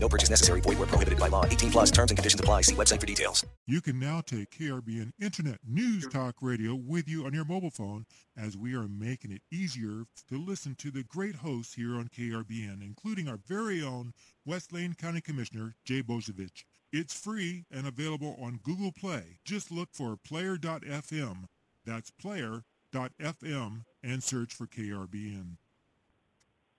No purchase necessary. Void where prohibited by law. 18 plus terms and conditions apply. See website for details. You can now take KRBN Internet News Talk Radio with you on your mobile phone as we are making it easier to listen to the great hosts here on KRBN, including our very own West Lane County Commissioner, Jay Bozovich. It's free and available on Google Play. Just look for player.fm. That's player.fm and search for KRBN.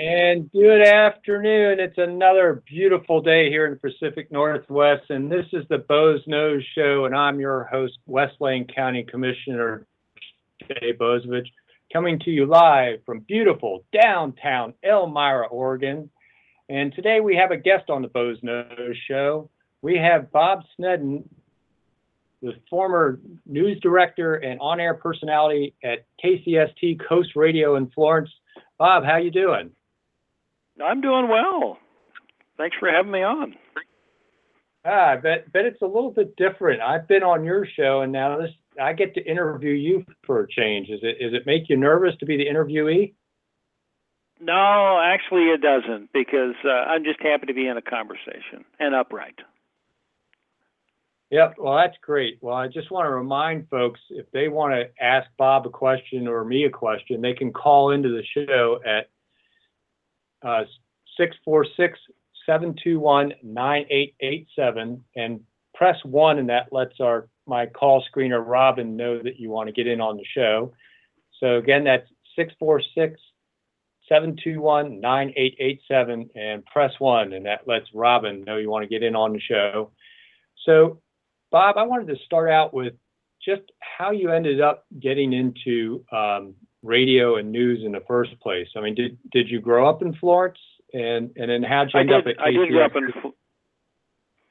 And good afternoon. It's another beautiful day here in the Pacific Northwest, and this is the Boze Noze Show, and I'm your host, West Lane County Commissioner Jay Bozovich, coming to you live from beautiful downtown Elmira, Oregon. And today we have a guest on the Boze Noze Show. We have Bob Sneddon, the former news director and on-air personality at KCST Coast Radio in Florence. Bob, how you doing? I'm doing well. Thanks for having me on. Ah, I bet bet it's a little bit different. I've been on your show, and now this I get to interview you for a change. Is it is it make you nervous to be the interviewee? No, actually, it doesn't because uh, I'm just happy to be in a conversation and upright. Yep. Well, that's great. Well, I just want to remind folks if they want to ask Bob a question or me a question, they can call into the show at uh, 646 721 9887 and press one, and that lets our my call screener Robin know that you want to get in on the show. So again, that's 646 721 9887 and press one, and that lets Robin know you want to get in on the show. So, Bob, I wanted to start out with just how you ended up getting into um, radio and news in the first place. I mean, did did you grow up in Florence, and and then how'd you I end did. up at I did grow up in.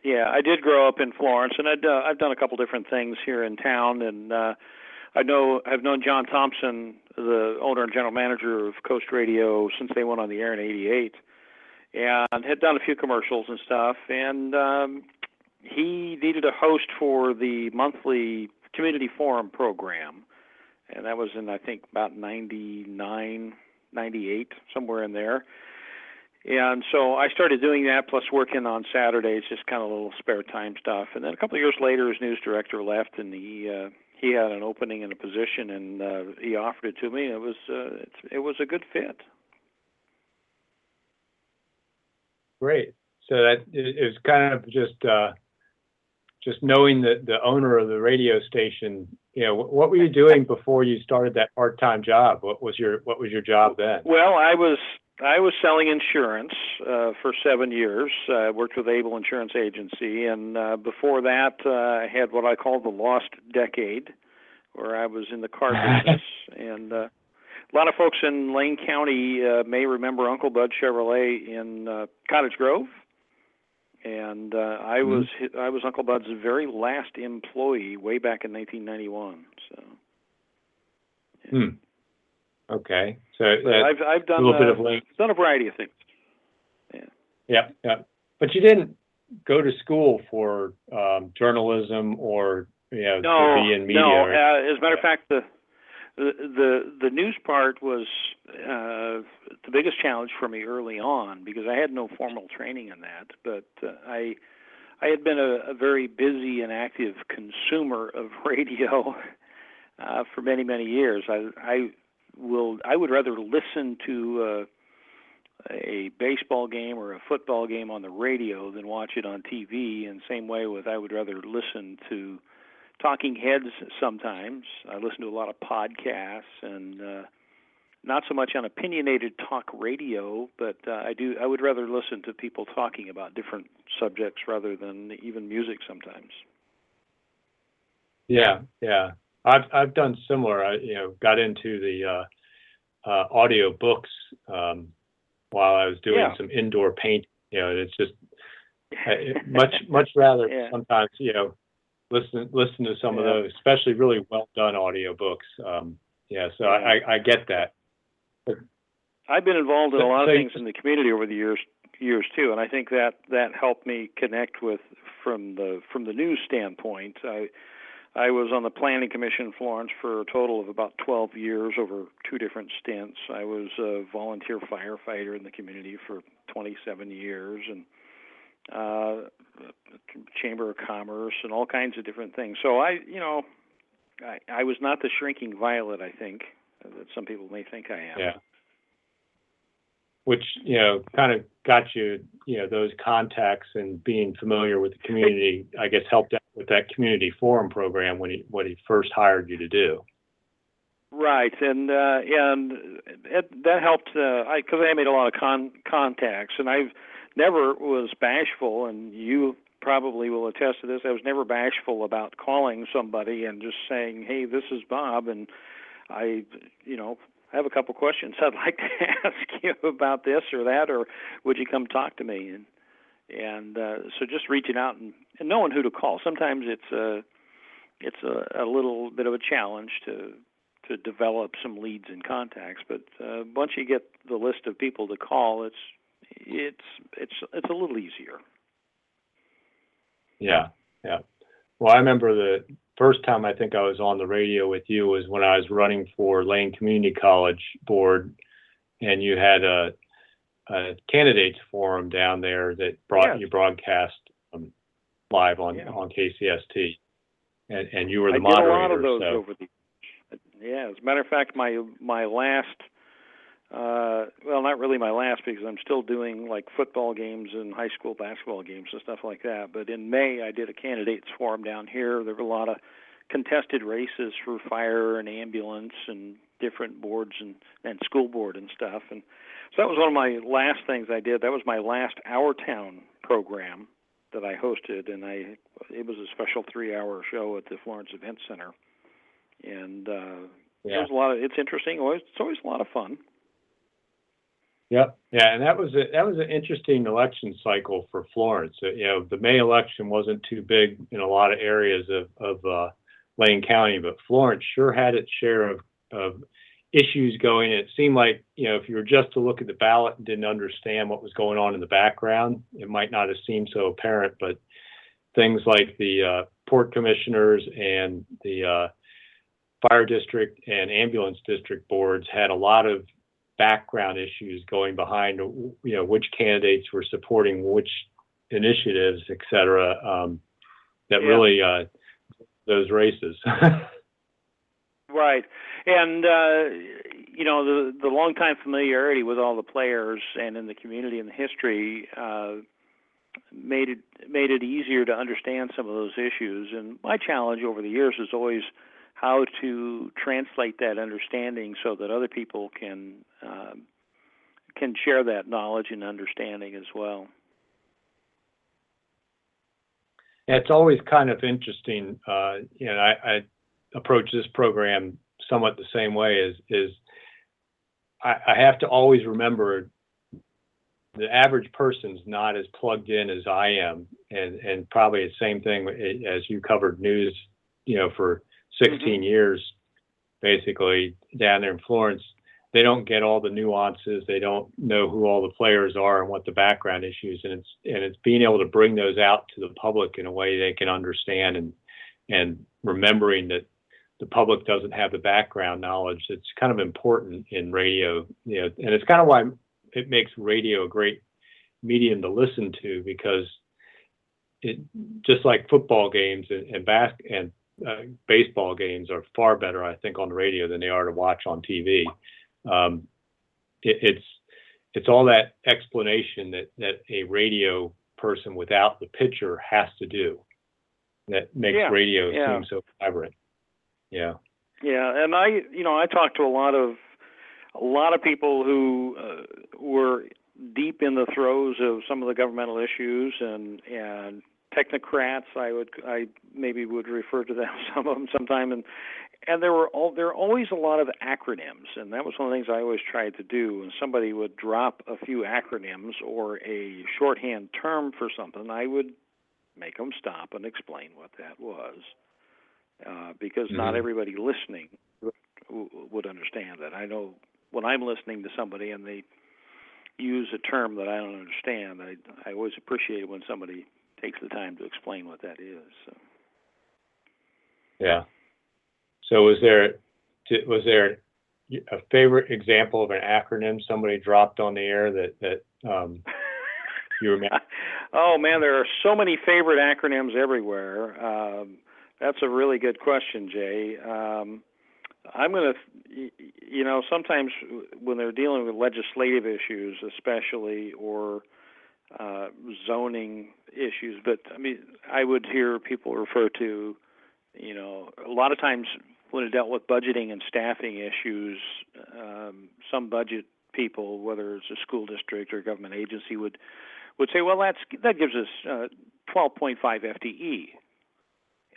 Yeah, I did grow up in Florence, and I'd uh, I've done a couple different things here in town, and uh, I know I've known John Thompson, the owner and general manager of Coast Radio, since they went on the air in '88, and had done a few commercials and stuff, and um, he needed a host for the monthly community forum program, and that was in I think about '99, '98, somewhere in there. And so I started doing that, plus working on Saturdays, just kind of little spare time stuff. And then a couple of years later, his news director left, and he uh, he had an opening in a position, and uh, he offered it to me. It was uh, it, it was a good fit. Great. So that it, it was kind of just uh, just knowing the the owner of the radio station. You know, what were you doing before you started that part time job? What was your what was your job then? Well, I was I was selling insurance uh, for seven years. Uh, I worked with Able Insurance Agency, and uh, before that, uh, I had what I call the lost decade, where I was in the car business. and uh, a lot of folks in Lane County uh, may remember Uncle Bud Chevrolet in uh, Cottage Grove. And uh, I was I was Uncle Bud's very last employee way back in 1991. So Hmm. Okay. So but I've I've a done little bit uh, of link. done a variety of things. Yeah, yeah. But you didn't go to school for um, journalism or you know no, to be in media. No, or- uh, as a matter of fact, the the the, news part was uh, the biggest challenge for me early on because I had no formal training in that. But uh, I I had been a, a very busy and active consumer of radio uh, for many many years. I I will I would rather listen to. Uh, a baseball game or a football game on the radio than watch it on TV. And same way with I would rather listen to talking heads sometimes. I listen to a lot of podcasts and uh not so much on opinionated talk radio, but uh, I do. I would rather listen to people talking about different subjects rather than even music sometimes. Yeah, yeah. I've I've done similar. I you know got into the uh, uh, audio books um, while I was doing Yeah. some indoor paint. You know, it's just much much rather Yeah. sometimes you know listen listen to some of Yeah. those, especially really well done audio books. Um, yeah, so I, I I get that. I've been involved in a lot of things in the community over the years years too, and I think that that helped me connect with from the from the news standpoint. I I was on the planning commission in Florence for a total of about 12 years over two different stints. I was a volunteer firefighter in the community for 27 years and uh chamber of commerce and all kinds of different things. So I, you know, I I was not the shrinking violet I think that some people may think I am. Yeah. Which, you know, kind of got you, you know, those contacts and being familiar with the community, I guess helped out with that community forum program when he, what he first hired you to do. Right, and uh, and it, that helped. Uh, I because I made a lot of con- contacts, and I've never was bashful, and you probably will attest to this. I was never bashful about calling somebody and just saying, "Hey, this is Bob," and I, you know, I have a couple questions I'd like to ask you about this or that, or would you come talk to me? And and uh, so just reaching out and, and knowing who to call. Sometimes it's a it's a, a little bit of a challenge to to develop some leads and contacts. But uh, once you get the list of people to call, it's it's it's it's a little easier. Yeah, yeah. Well, I remember the first time I think I was on the radio with you was when I was running for Lane Community College board, and you had a, a candidates forum down there that brought Yes. you broadcast um, live on Yeah. on KCST, and and you were the I did moderator. a lot of those so. over the. Yeah, as a matter of fact, my my last. Uh, well, not really my last because I'm still doing like football games and high school basketball games and stuff like that. But in May, I did a candidates forum down here. There were a lot of contested races for fire and ambulance and different boards and and school board and stuff. And so that was one of my last things I did. That was my last Our Town program that I hosted, and I it was a special three-hour show at the Florence Event Center, and uh, it Yeah. was a lot of. It's interesting. Always, it's always a lot of fun. Yep. Yeah, and that was a, that was an interesting election cycle for Florence. You know, the May election wasn't too big in a lot of areas of of uh, Lane County, but Florence sure had its share of of issues going. It seemed like you know if you were just to look at the ballot and didn't understand what was going on in the background, it might not have seemed so apparent. But things like the uh, port commissioners and the uh, fire district and ambulance district boards had a lot of background issues going behind you know which candidates were supporting which initiatives et cetera um, that Yeah. really uh, those races Right, and uh, you know the the long time familiarity with all the players and in the community and the history uh, made it made it easier to understand some of those issues. And my challenge over the years is always how to translate that understanding so that other people can um, can share that knowledge and understanding as well. it's always kind of interesting uh, you know I, I approach this program somewhat the same way is is I, I have to always remember the average person's not as plugged in as I am, and and probably the same thing as you covered news, you know, for 16 mm-hmm. years, basically down there in Florence. They don't get all the nuances. They don't know who all the players are and what the background issues, and it's and it's being able to bring those out to the public in a way they can understand, and and remembering that the public doesn't have the background knowledge. It's kind of important in radio, you know, and it's kind of why it makes radio a great medium to listen to because it just like football games and, and bas- and uh, baseball games are far better, I think, on the radio than they are to watch on TV. Um, it, it's it's all that explanation that that a radio person without the pitcher has to do that makes Yeah, radio yeah. seem so vibrant. Yeah. Yeah, and I, you know, I talk to a lot of a lot of people who uh, were deep in the throes of some of the governmental issues and and technocrats I would I maybe would refer to them some of them sometime and and there were all there are always a lot of acronyms and that was one of the things I always tried to do when somebody would drop a few acronyms or a shorthand term for something I would make them stop and explain what that was uh, because mm-hmm. not everybody listening would, would understand that I know when I'm listening to somebody and they use a term that I don't understand I I always appreciate when somebody takes the time to explain what that is. So. Yeah. So was there was there a favorite example of an acronym somebody dropped on the air that that um, you remember? oh man, there are so many favorite acronyms everywhere. Um, that's a really good question, Jay. Um, I'm going to, you know, sometimes when they're dealing with legislative issues, especially, or uh, zoning issues, but I mean, I would hear people refer to, you know, a lot of times when it dealt with budgeting and staffing issues, um, some budget people, whether it's a school district or government agency, would would say, well, that's that gives us uh, 12.5 FTE,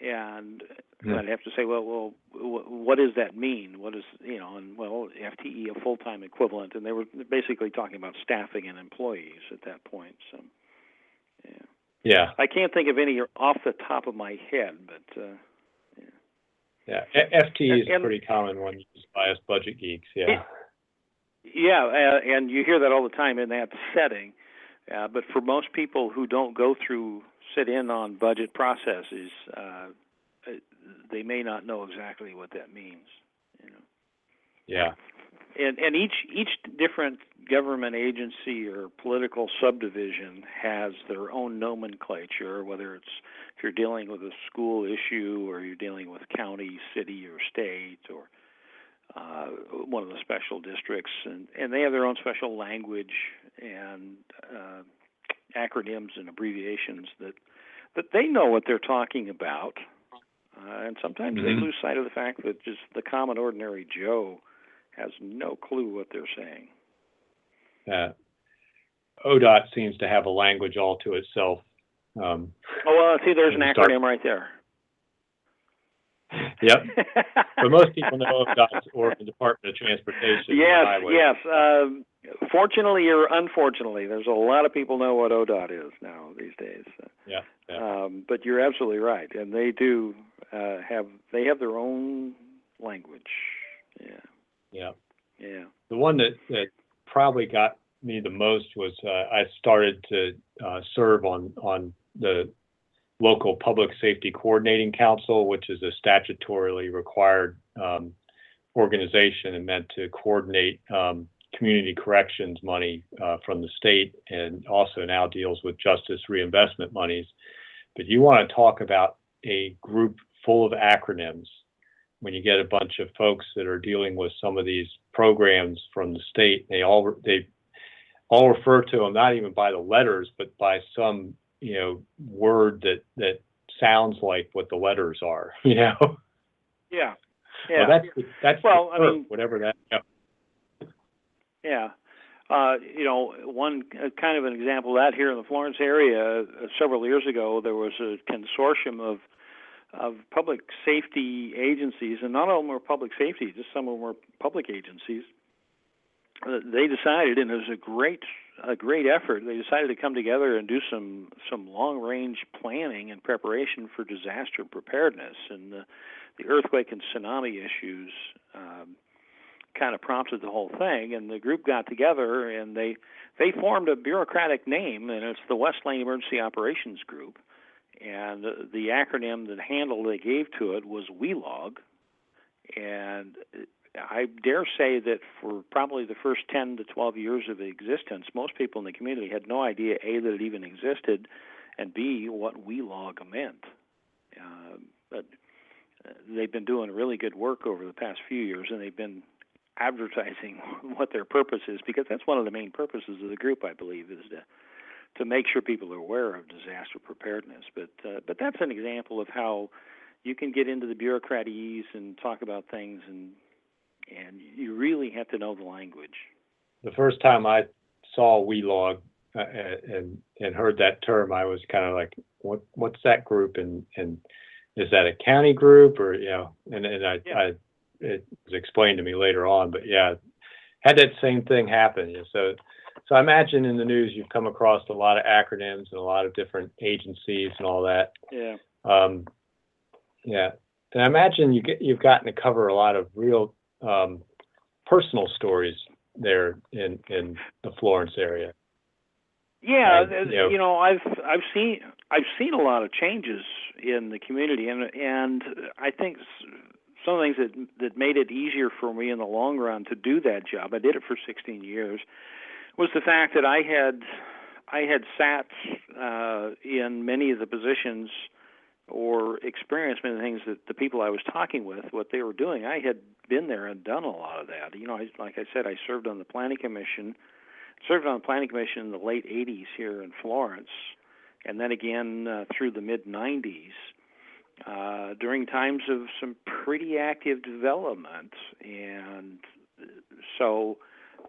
and yeah. I'd have to say, well, well, what does that mean? What is you know, and well, FTE, a full time equivalent, and they were basically talking about staffing and employees at that point. So, yeah. Yeah. I can't think of any off the top of my head, but. Uh, yeah. yeah, FTE is and, a pretty common one used by us budget geeks. Yeah. It, yeah, uh, and you hear that all the time in that setting. Uh, but for most people who don't go through sit in on budget processes, uh, they may not know exactly what that means. You know. Yeah. And and each each different government agency or political subdivision has their own nomenclature, whether it's if you're dealing with a school issue or you're dealing with county, city, or state, or uh, one of the special districts, and, and they have their own special language and uh, acronyms and abbreviations that that they know what they're talking about, uh, and sometimes mm-hmm. they lose sight of the fact that just the common ordinary Joe has no clue what they're saying. Uh, ODOT seems to have a language all to itself. Um, oh well, see, there's an acronym start... right there. Yep. but most people know of DOTS or the Department of Transportation. Yes, yes. Um, fortunately or unfortunately, there's a lot of people know what ODOT is now these days. Yeah. yeah. Um, but you're absolutely right, and they do uh, have they have their own language. Yeah. Yeah. Yeah. The one that that probably got me the most was uh, I started to uh, serve on on the local public safety coordinating council, which is a statutorily required um, organization and meant to coordinate um, community corrections money uh, from the state and also now deals with justice reinvestment monies. But you want to talk about a group full of acronyms when you get a bunch of folks that are dealing with some of these programs from the state, they all they all refer to them not even by the letters, but by some you know word that that sounds like what the letters are. You know. Yeah. Yeah. Well, that's that's well, I mean, whatever that. Yeah. Yeah. Uh, you know, one uh, kind of an example of that here in the Florence area, uh, several years ago, there was a consortium of of public safety agencies, and not all of them were public safety, just some of them were public agencies. Uh, they decided, and it was a great a great effort. They decided to come together and do some some long range planning and preparation for disaster preparedness, and the, the earthquake and tsunami issues. Um, kind of prompted the whole thing and the group got together and they they formed a bureaucratic name and it's the West Lane Emergency Operations Group and the acronym, the handle they gave to it was WELOG. And I dare say that for probably the first 10 to 12 years of existence, most people in the community had no idea A, that it even existed, and B, what WELOG meant. Uh, but uh, they've been doing really good work over the past few years, and they've been advertising what their purpose is because that's one of the main purposes of the group, I believe, is to to make sure people are aware of disaster preparedness. But uh, but that's an example of how you can get into the bureaucratese and talk about things and and you really have to know the language. The first time I saw WeLog uh, and and heard that term, I was kind of like, "What what's that group?" And and is that a county group or you know? And and I, yeah. I it was explained to me later on, but yeah, had that same thing happen. So so I imagine in the news you've come across a lot of acronyms and a lot of different agencies and all that. Yeah. Um, yeah, and I imagine you get you've gotten to cover a lot of real um, personal stories there in in the Florence area. Yeah, and, you, know, you know, I've I've seen I've seen a lot of changes in the community, and and I think some of the things that that made it easier for me in the long run to do that job. I did it for 16 years. Was the fact that I had I had sat uh, in many of the positions or experienced many things that the people I was talking with, what they were doing. I had been there and done a lot of that. You know, I, like I said, I served on the planning commission served on the planning commission in the late 80s here in Florence, and then again uh, through the mid 90s. Uh, during times of some pretty active development, and so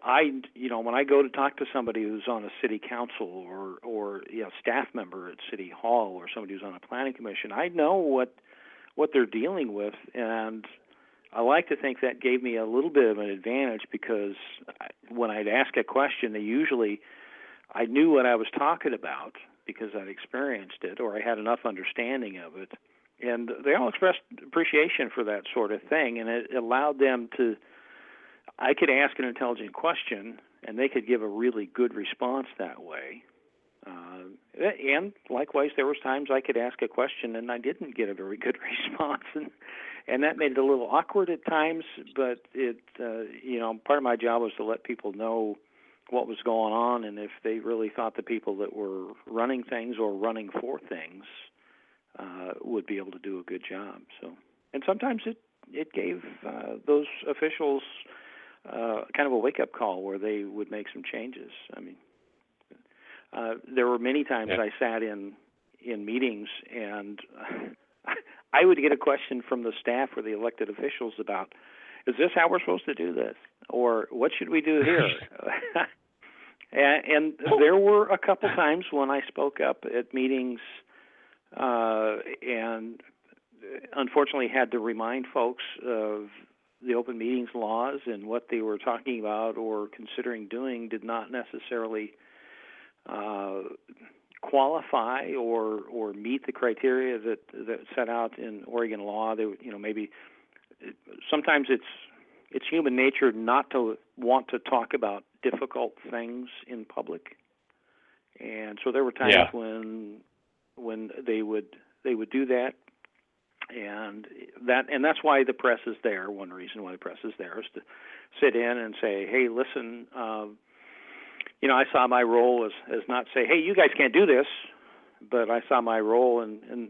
I, you know, when I go to talk to somebody who's on a city council or or you know staff member at city hall or somebody who's on a planning commission, I know what what they're dealing with, and I like to think that gave me a little bit of an advantage because when I'd ask a question, they usually I knew what I was talking about because I'd experienced it or I had enough understanding of it. And they all expressed appreciation for that sort of thing, and it allowed them to. I could ask an intelligent question, and they could give a really good response that way. Uh, and likewise, there was times I could ask a question and I didn't get a very good response, and and that made it a little awkward at times. But it, uh, you know, part of my job was to let people know what was going on, and if they really thought the people that were running things or running for things uh, would be able to do a good job. So, and sometimes it it gave uh, those officials uh, kind of a wake up call where they would make some changes. I mean, uh, there were many times yeah. I sat in in meetings and I would get a question from the staff or the elected officials about, is this how we're supposed to do this, or what should we do here? and, and there were a couple times when I spoke up at meetings, uh, and unfortunately had to remind folks of the open meetings laws and what they were talking about or considering doing did not necessarily uh, qualify or or meet the criteria that that set out in Oregon law. They you know maybe sometimes it's it's human nature not to want to talk about difficult things in public, and so there were times yeah. when when they would they would do that and that and that's why the press is there one reason why the press is there is to sit in and say hey listen um, you know, I saw my role as as not say, "Hey, you guys can't do this," but I saw my role and and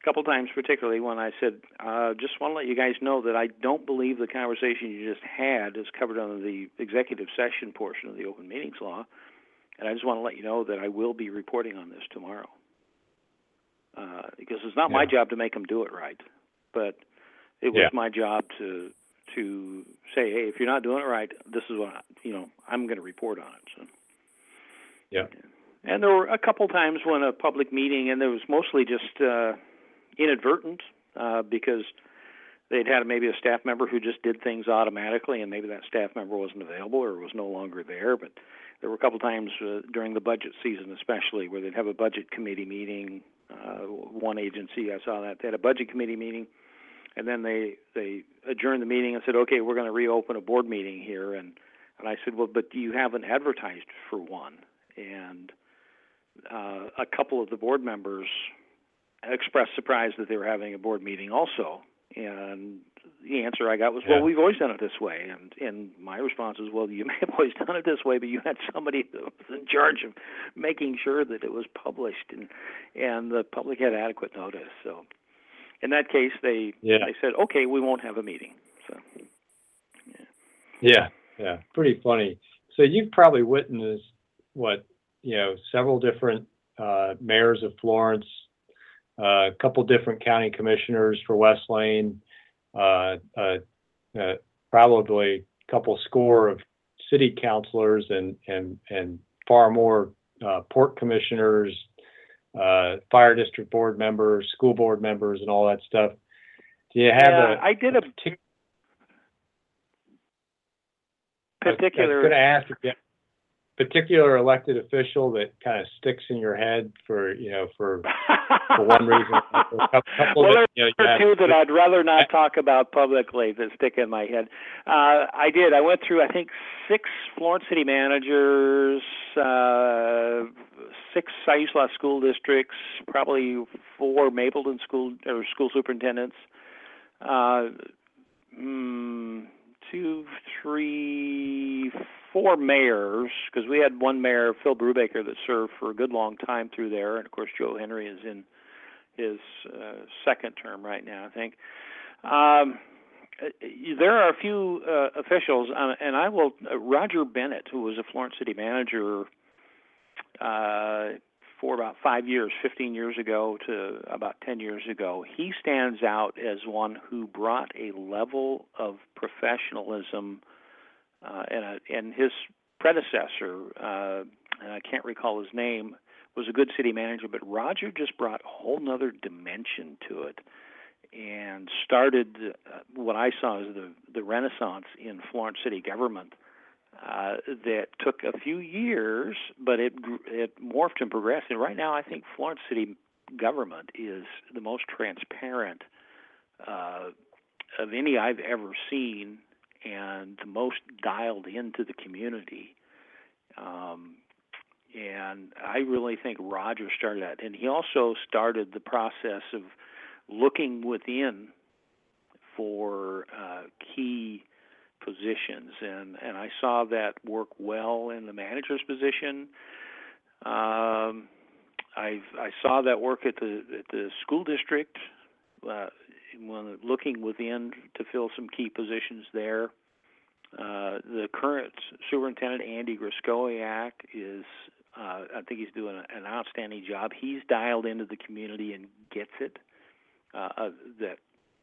a couple times, particularly when I said, uh, "Just want to let you guys know that I don't believe the conversation you just had is covered under the executive session portion of the open meetings law, and I just want to let you know that I will be reporting on this tomorrow." Uh, because it's not yeah. my job to make them do it right, but it was yeah. my job to to say, hey, if you're not doing it right, this is what I, you know I'm going to report on it. So. Yeah. And there were a couple times when a public meeting, and it was mostly just uh, inadvertent uh, because they'd had maybe a staff member who just did things automatically, and maybe that staff member wasn't available or was no longer there. But there were a couple times uh, during the budget season, especially, where they'd have a budget committee meeting. Uh, one agency I saw that they had a budget committee meeting, and then they they adjourned the meeting and said, "Okay, we're going to reopen a board meeting here." And and I said, "Well, but you haven't advertised for one." and uh, a couple of the board members expressed surprise that they were having a board meeting also. And the answer I got was, yeah. "Well, we've always done it this way." And and my response was, "Well, you may have always done it this way, but you had somebody that was in charge of making sure that it was published, and and the public had adequate notice." So, in that case, they yeah. they said, "Okay, we won't have a meeting." So, yeah, yeah, yeah, pretty funny. So you've probably witnessed what you know several different uh, mayors of Florence, uh, a couple different county commissioners for West Lane, probably a couple score of city councilors and and and far more uh, port commissioners, uh, fire district board members, school board members, and all that stuff. Do you have yeah, a? I did a partic- particular. I was going to ask if you particular elected official that kind of sticks in your head for you know for for one reason. a couple well, that, you know, you there have- two that I'd rather not talk about publicly that stick in my head. Uh, I did. I went through, I think, six Florence City managers, uh, six Siuslaw school districts, probably four Mapleton school or school superintendents, uh, mm, two, three, four mayors, because we had one mayor, Phil Brubaker, that served for a good long time through there, and of course Joe Henry is in his uh, second term right now, I think. Um, there are a few uh, officials, uh, and I will. Uh, Roger Bennett, who was a Florence City manager uh, for about five years, 15 years ago to about 10 years ago, he stands out as one who brought a level of professionalism, uh, and, a, and his predecessor, uh, and I can't recall his name, was a good city manager, but Roger just brought a whole nother dimension to it and started uh, what I saw as the the renaissance in Florence city government uh, that took a few years, but it it morphed and progressed. And right now, I think Florence city government is the most transparent uh, of any I've ever seen, and the most dialed into the community. Um, and I really think Roger started that, and he also started the process of looking within for uh, key positions, and and I saw that work well in the manager's position. Um, I I saw that work at the at the school district uh, when looking within to fill some key positions there. Uh, the current superintendent Andy Grzeskowiak is uh, I think he's doing an outstanding job. He's dialed into the community and gets it uh, that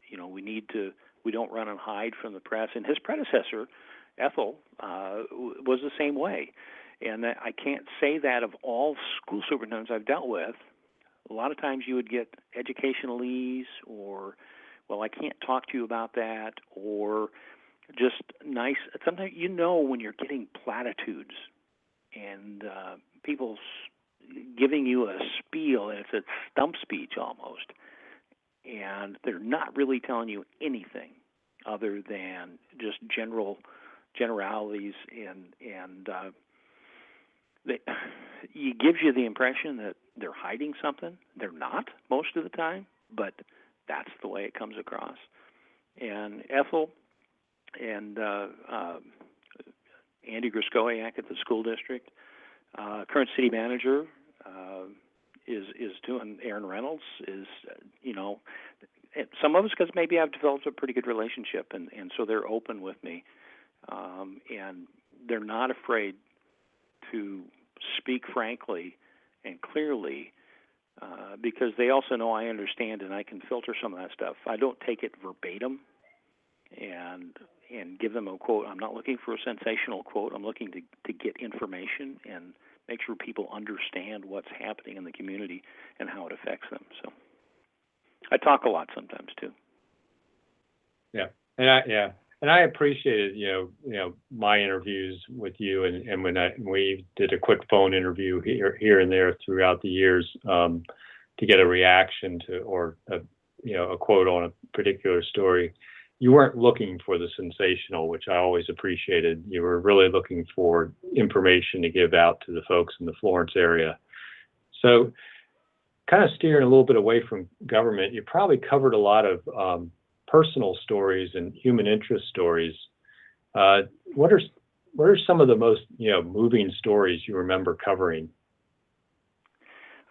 you know we need to we don't run and hide from the press. And his predecessor, Ethel, uh, was the same way. And I can't say that of all school superintendents I've dealt with. A lot of times you would get educationalese or, well, I can't talk to you about that, or just nice. Sometimes you know when you're getting platitudes and uh, people giving you a spiel, and it's a stump speech almost and they're not really telling you anything other than just general generalities and and uh, they, it gives you the impression that they're hiding something. They're not most of the time, but that's the way it comes across. And Ethel and uh, uh, Andy Grzeskowiak at the school district, uh, current city manager. Uh, is is doing Erin Reynolds is you know some of us because maybe I've developed a pretty good relationship and and so they're open with me um, and they're not afraid to speak frankly and clearly uh, because they also know I understand and I can filter some of that stuff. I don't take it verbatim and and give them a quote. I'm not looking for a sensational quote. I'm looking to to get information and make sure people understand what's happening in the community and how it affects them. So I talk a lot sometimes too. Yeah, and I yeah, and I appreciated you know you know my interviews with you, and and when I we did a quick phone interview here here and there throughout the years um, to get a reaction to or a you know a quote on a particular story. You weren't looking for the sensational, which I always appreciated. You were really looking for information to give out to the folks in the Florence area. So, kind of steering a little bit away from government, you probably covered a lot of um, personal stories and human interest stories. Uh, what are what are some of the most you know moving stories you remember covering?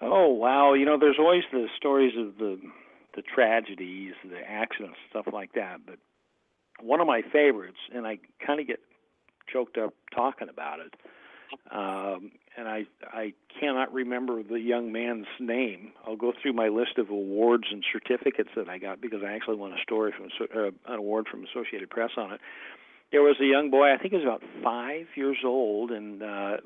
Oh wow! You know, there's always the stories of the the tragedies, the accidents, stuff like that. But one of my favorites, and I kind of get choked up talking about it, um, and I I cannot remember the young man's name. I'll go through my list of awards and certificates that I got because I actually won a story from uh, an award from Associated Press on it. there was a young boy. I think he was about five years old, and uh,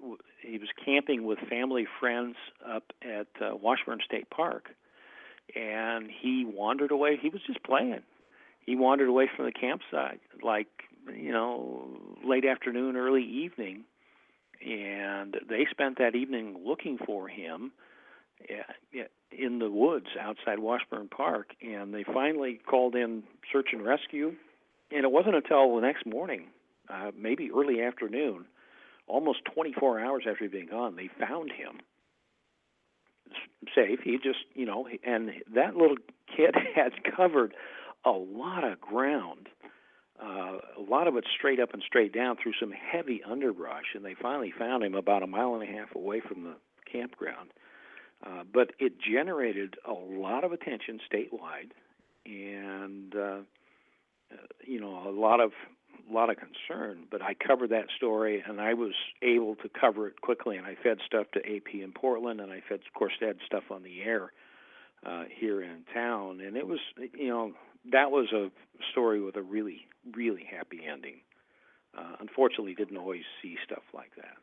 he was camping with family friends up at uh, Washburne State Park. And he wandered away. He was just playing. He wandered away from the campsite, like you know, late afternoon, early evening, and they spent that evening looking for him uh, in the woods outside Washburne Park. And they finally called in search and rescue and it wasn't until the next morning, uh, maybe early afternoon, almost 24 hours after he'd been gone, they found him safe. He just, you know, and that little kid had covered a lot of ground, uh, a lot of it straight up and straight down through some heavy underbrush, and they finally found him about a mile and a half away from the campground. Uh, but it generated a lot of attention statewide, and uh, uh, you know a lot of lot of concern. But I covered that story, and I was able to cover it quickly. And I fed stuff to AP in Portland, and I fed, of course, had stuff on the air uh, here in town. And it was, you know, that was a story with a really, really happy ending. Uh, unfortunately, didn't always see stuff like that.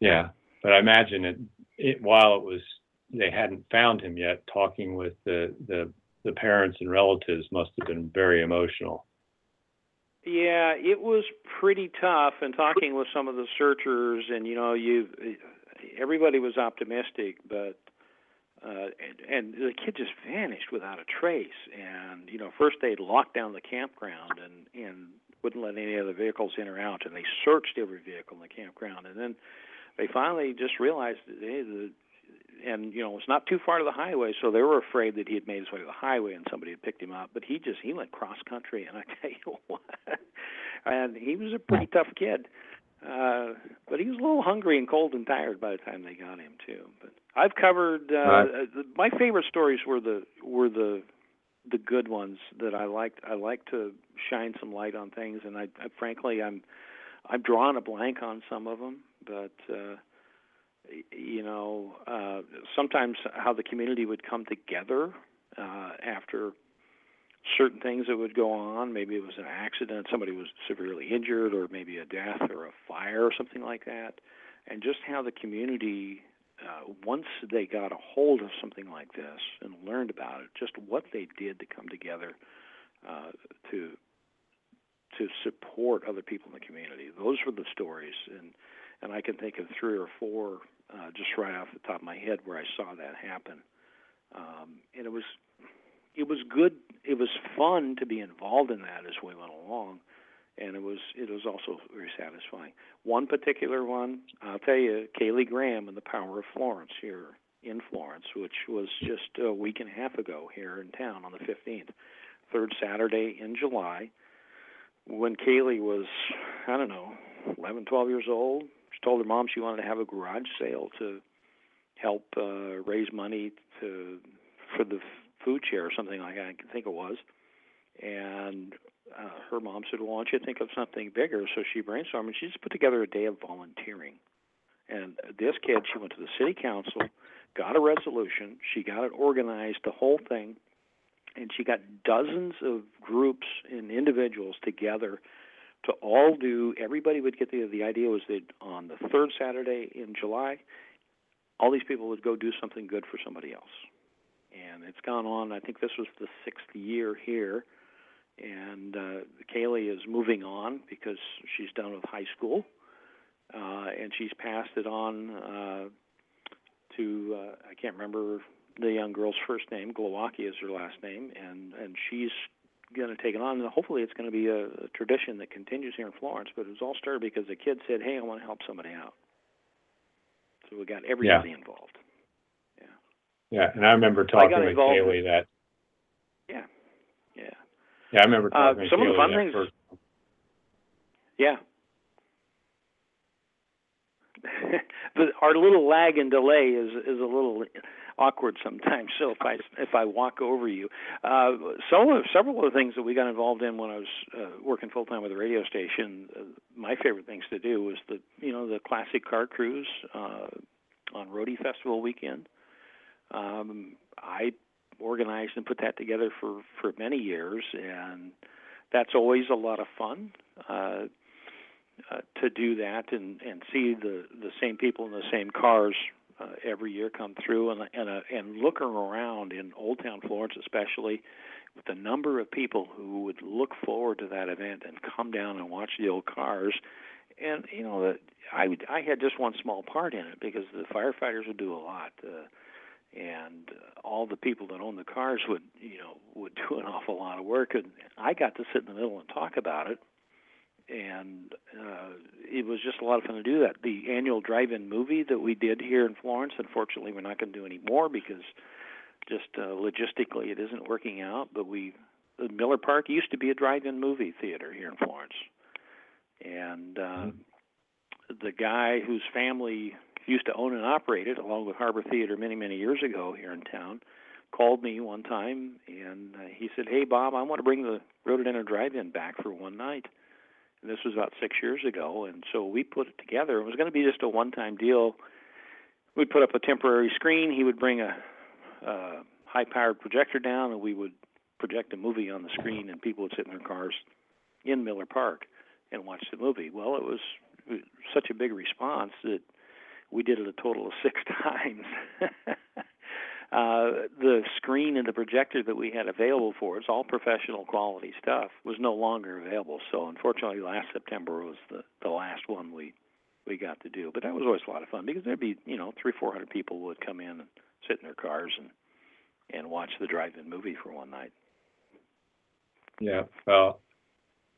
Yeah, but I imagine it, it while it was they hadn't found him yet. Talking with the the the parents and relatives must have been very emotional. Yeah, it was pretty tough. And talking with some of the searchers, and you know, you everybody was optimistic, but uh, and, and the kid just vanished without a trace. And you know, first they'd locked down the campground and and wouldn't let any other vehicles in or out, and they searched every vehicle in the campground, and then they finally just realized that hey, the and you know it's not too far to the highway, so they were afraid that he had made his way to the highway and somebody had picked him up. But he just he went cross country, and I tell you what, and he was a pretty tough kid. Uh, but he was a little hungry and cold and tired by the time they got him too. But I've covered uh, right. uh, my favorite stories were the were the the good ones that I liked. I like to shine some light on things, and I, I frankly I'm I've drawn a blank on some of them, but. uh you know, uh, sometimes how the community would come together uh, after certain things that would go on. Maybe it was an accident, somebody was severely injured, or maybe a death or a fire or something like that. And just how the community, uh, once they got a hold of something like this and learned about it, just what they did to come together uh, to to support other people in the community. Those were the stories, and and I can think of three or four uh, just right off the top of my head where I saw that happen. Um, and it was it was good. It was fun to be involved in that as we went along, and it was it was also very satisfying. One particular one, I'll tell you, Kaylee Graham and the Power of Florence here in Florence, which was just a week and a half ago here in town on the 15th, third Saturday in July, when Kaylee was I don't know 11, 12 years old, she told her mom she wanted to have a garage sale to help uh, raise money to for the food share or something like that. I think it was. And uh, her mom said, "Well, why don't you think of something bigger?" So she brainstormed and she just put together a day of volunteering. And this kid, she went to the city council, got a resolution, she got it organized, the whole thing, and she got dozens of groups and individuals together to all do. Everybody would get the the idea was that on the third Saturday in July, all these people would go do something good for somebody else. And it's gone on. I think this was the sixth year here, and uh, Kaylee is moving on because she's done with high school, uh, and she's passed it on uh, to uh, I can't remember the young girl's first name. Glowacki is her last name, and and she's going to take it on. And hopefully, it's going to be a, a tradition that continues here in Florence. But it was all started because the kid said, "Hey, I want to help somebody out." So we got everybody yeah. involved. Yeah. Yeah, and I remember talking I with Kaylee that. Yeah. Yeah. Yeah, I remember uh, talking uh, some of the fun things. First. Yeah. the, our little lag and delay is is a little awkward sometimes. So if I if I walk over you, uh, of, several of the things that we got involved in when I was uh, working full time with the radio station, uh, my favorite things to do was the you know the classic car cruise uh, on Rhody Festival weekend. Um, I organized and put that together for for many years, and that's always a lot of fun uh, uh, to do that and and see the the same people in the same cars uh, every year come through and and uh, and looking around in Old Town Florence especially with the number of people who would look forward to that event and come down and watch the old cars. And you know that I I had just one small part in it because the firefighters would do a lot uh, and uh, all the people that own the cars would you know would do an awful lot of work. And I got to sit in the middle and talk about it and uh, it was just a lot of fun to do that. The annual drive-in movie that we did here in Florence, unfortunately, we're not going to do any more because just uh, logistically it isn't working out. But we, Miller Park used to be a drive-in movie theater here in Florence, and uh, mm-hmm. the guy whose family used to own and operate it, along with Harbor Theater, many many years ago here in town, called me one time and uh, he said, "Hey Bob, I want to bring the Rhododendron Drive-In back for one night." And this was about six years ago, and so we put it together. It was going to be just a one-time deal. We'd put up a temporary screen. He would bring a, a high-powered projector down, and we would project a movie on the screen, and people would sit in their cars in Miller Park and watch the movie. Well, it was such a big response that we did it a total of six times. Uh, the screen and the projector that we had available for us, all professional quality stuff, was no longer available. So unfortunately, last September was the the last one we we got to do. But that was always a lot of fun because there'd be you know three four hundred people would come in and sit in their cars and and watch the drive-in movie for one night. Yeah, well,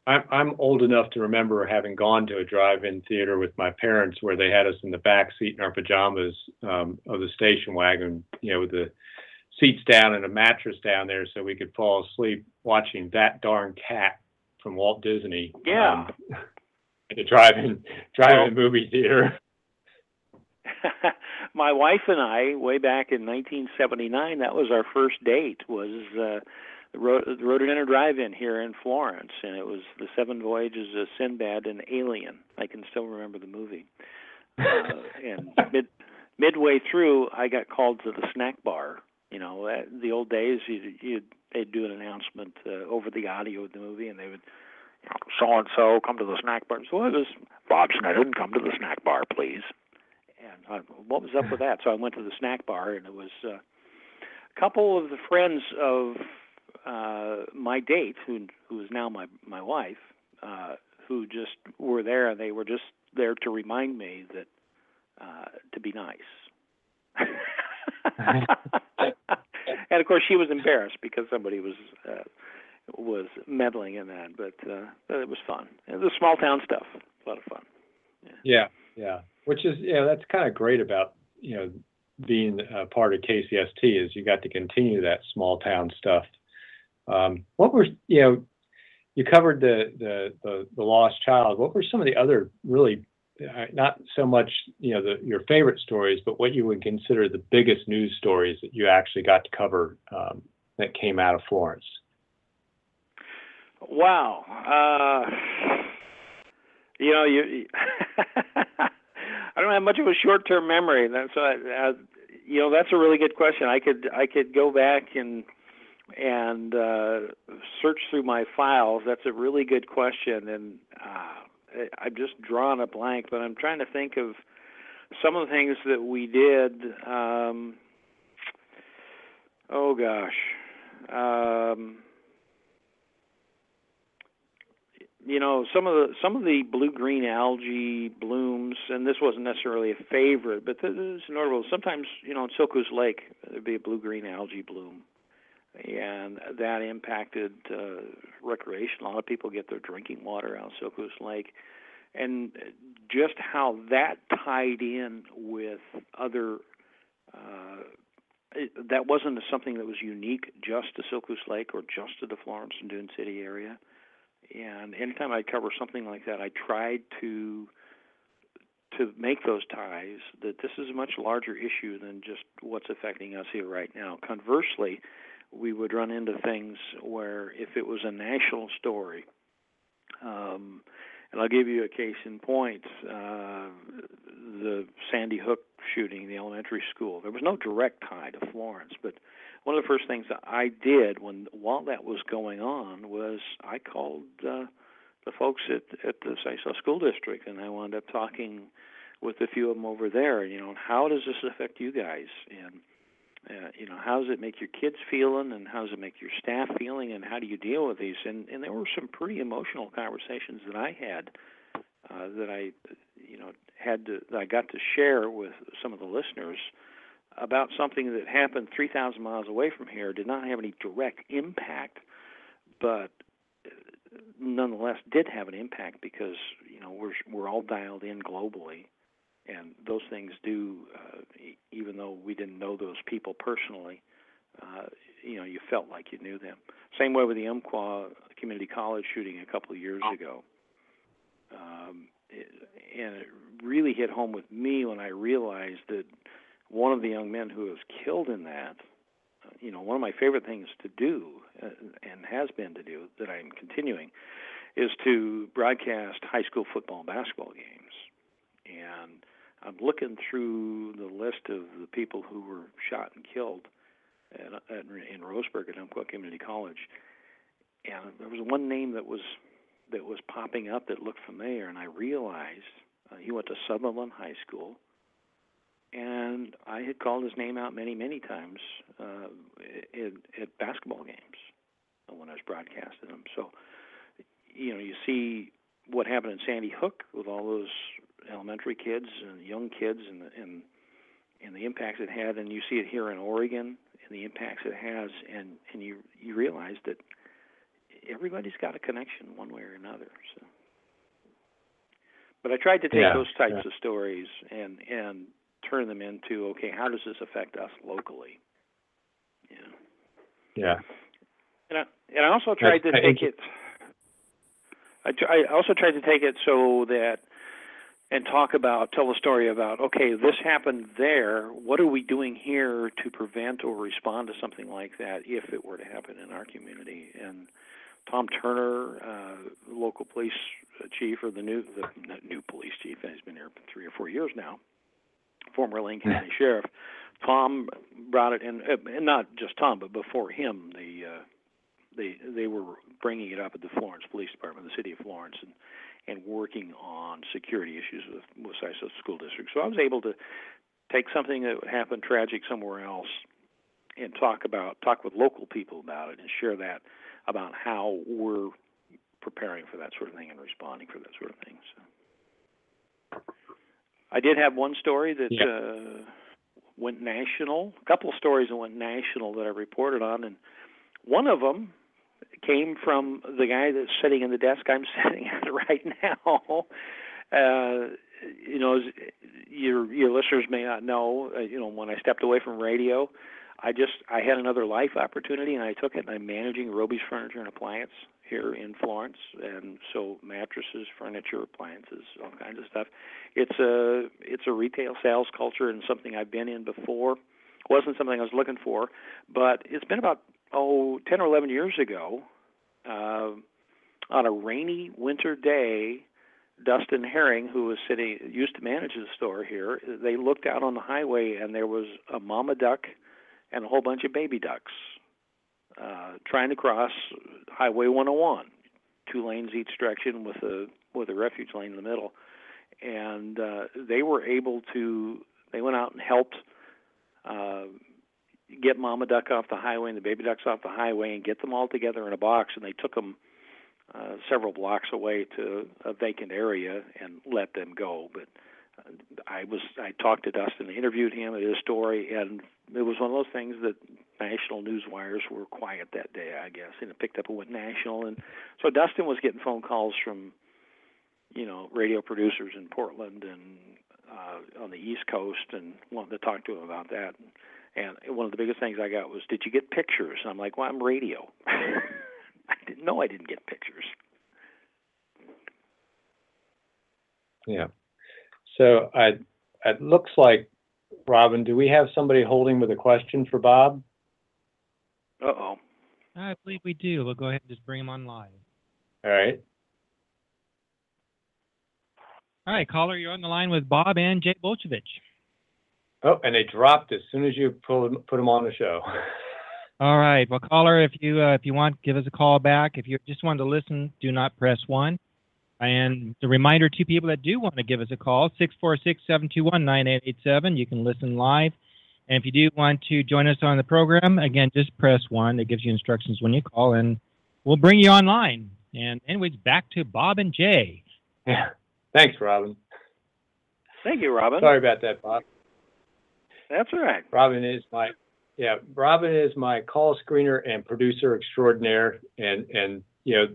I'm I'm old enough to remember having gone to a drive-in theater with my parents where they had us in the back seat in our pajamas um, of the station wagon, you know, with the seats down and a mattress down there, so we could fall asleep watching that darn cat from Walt Disney. Yeah. Um, at the drive-in drive-in well, movie theater. my wife and I, way back in 1979, that was our first date. Was uh, the Rhododendron Drive-In here in Florence, and it was the Seven Voyages of Sinbad and Alien. I can still remember the movie. Uh, and mid midway through, I got called to the snack bar. You know, at the old days, you you they'd do an announcement uh, over the audio of the movie, and they would so and so come to the snack bar. So it was Bob Sneddon, come to the snack bar, please. And I, what was up with that? So I went to the snack bar, and it was uh, a couple of the friends of uh, my date, who who is now my my wife, uh, who just were there, and they were just there to remind me that uh, to be nice. and of course, she was embarrassed because somebody was uh, was meddling in that, but uh, it was fun. It was small town stuff, a lot of fun. Yeah, yeah, yeah. which is yeah, that's kind of great about you know being a part of KCST is you got to continue that small town stuff what were you know? You covered the, the the lost child. What were some of the other really uh, not so much you know your favorite stories, but what you would consider the biggest news stories that you actually got to cover um, that came out of Florence? Wow. Uh, you know, you. I don't have much of a short-term memory. That's uh, you know that's a really good question. I could I could go back and and uh, search through my files? That's a really good question, and uh, I'm just drawing a blank. But I'm trying to think of some of the things that we did. Um, oh gosh. Um, you know some of the some of the blue green algae blooms, and this wasn't necessarily a favorite, but this is notable. Sometimes you know in Siltcoos Lake there'd be a blue green algae bloom, and that impacted uh, recreation. A lot of people get their drinking water out of Siltcoos Lake, and just how that tied in with other. Uh, it, that wasn't something that was unique just to Siltcoos Lake or just to the Florence and Dune City area. And anytime I cover something like that, I tried to to make those ties that this is a much larger issue than just what's affecting us here right now. Conversely, we would run into things where if it was a national story, um, and I'll give you a case in point. Uh, the Sandy Hook shooting, the elementary school. There was no direct tie to Florence, but one of the first things that I did when while that was going on was I called uh, the folks at at the Siuslaw School District, and I wound up talking with a few of them over there. You know, how does this affect you guys? And uh, you know, how does it make your kids feeling, and how does it make your staff feeling, and how do you deal with these? And and there were some pretty emotional conversations that I had uh, that I, you know, had to that I got to share with some of the listeners about something that happened 3,000 miles away from here. Did not have any direct impact, but nonetheless did have an impact because you know we're we're all dialed in globally, and those things do. Uh, even though we didn't know those people personally, uh, you know you felt like you knew them. Same way with the Umpqua Community College shooting a couple of years ago. Um, it, and it really hit home with me when I realized that one of the young men who was killed in that, uh, you know, one of my favorite things to do uh, and has been to do that I'm continuing is to broadcast high school football and basketball games. And I'm looking through the list of the people who were shot and killed at, at, in Roseburg at Umpqua Community College, and there was one name that was that was popping up that looked familiar, and I realized uh, he went to Sutherlin High School, and I had called his name out many, many times uh, at, at basketball games when I was broadcasting them. So, you know, you see what happened in Sandy Hook with all those elementary kids and young kids, and and and the impacts it had, and you see it here in Oregon and the impacts it has, and and you you realize that everybody's got a connection one way or another. So, but I tried to take Yeah, those types yeah. of stories and and turn them into okay, how does this affect us locally? Yeah, Yeah. and I and I also tried to I- I- take it. I, I also tried to take it so that and talk about tell the story about okay this happened there. What are we doing here to prevent or respond to something like that if it were to happen in our community? And Tom Turner uh, local police chief or the new the new police chief and he's been here for three or four years now former Lane County sheriff. Tom brought it in uh, and not just Tom but before him the uh, they they were bringing it up at the Florence Police Department, the city of Florence, and and working on security issues with Siuslaw School District. So I was able to take something that happened tragic somewhere else and talk about talk with local people about it and share that about how we're preparing for that sort of thing and responding for that sort of thing. So I did have one story that Yeah. uh, went national. A couple of stories that went national that I reported on, and one of them came from the guy that's sitting in the desk I'm sitting at right now. Uh, you know, your your listeners may not know. Uh, you know, when I stepped away from radio, I just I had another life opportunity and I took it. And I'm managing Roby's Furniture and Appliance here in Florence, and so mattresses, furniture, appliances, all kinds of stuff. It's a it's a retail sales culture and something I've been in before. wasn't something I was looking for, but it's been about oh, 10 or 11 years ago, uh, on a rainy winter day, Dustin Herring, who was sitting, used to manage the store here, they looked out on the highway and there was a mama duck and a whole bunch of baby ducks uh, trying to cross Highway 101, two lanes each direction with a with a refuge lane in the middle, and uh, they were able to. They went out and helped. Uh, get mama duck off the highway and the baby ducks off the highway and get them all together in a box and they took them uh, several blocks away to a vacant area and let them go. But uh, I was I talked to Dustin interviewed him at his story and it was one of those things that national news wires were quiet that day I guess and it picked up and went national. And so Dustin was getting phone calls from you know radio producers in Portland and uh, on the East Coast and wanted to talk to him about that. and, and one of the biggest things I got was, "Did you get pictures?" And I'm like, "Well, I'm radio." I didn't know I didn't get pictures. Yeah. So I, it looks like, Robin, do we have somebody holding with a question for Bob? Uh oh. I believe we do. We'll go ahead and just bring him on live. All right. All right, caller, you're on the line with Bob and Jay Bozievich. Oh, and they dropped as soon as you pull, put them on the show. All right. Well, caller, if you uh, if you want, give us a call back. If you just want to listen, do not press one. And the reminder to people that do want to give us a call, 646-721-9887. You can listen live. And if you do want to join us on the program, again, just press one. It gives you instructions when you call, and we'll bring you online. And anyways, back to Bob and Jay. Yeah. Thanks, Robin. Thank you, Robin. Sorry about that, Bob. That's right. Robin is my yeah, Robin is my call screener and producer extraordinaire, and and you know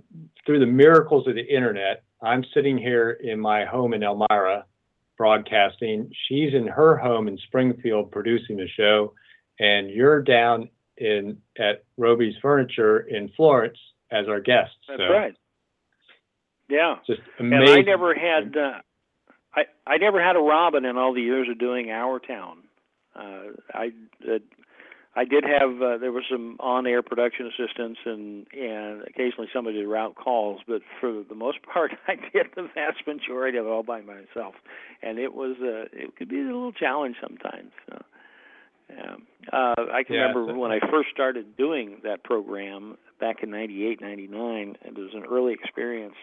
through the miracles of the internet, I'm sitting here in my home in Elmira, broadcasting. She's in her home in Springfield producing the show, and you're down in at Roby's Furniture in Florence as our guest. That's so right. Yeah. Just amazing. And. I never had uh, I I never had a Robin in all the years of doing Our Town. Uh, I uh, I did have uh, there were some on-air production assistants and and occasionally somebody to route calls, but for the most part, I did the vast majority of it all by myself, and it was uh, it could be a little challenge sometimes. So, yeah. Uh, I can Yeah, remember when I first started doing that program back in '98, '99. It was an early experience.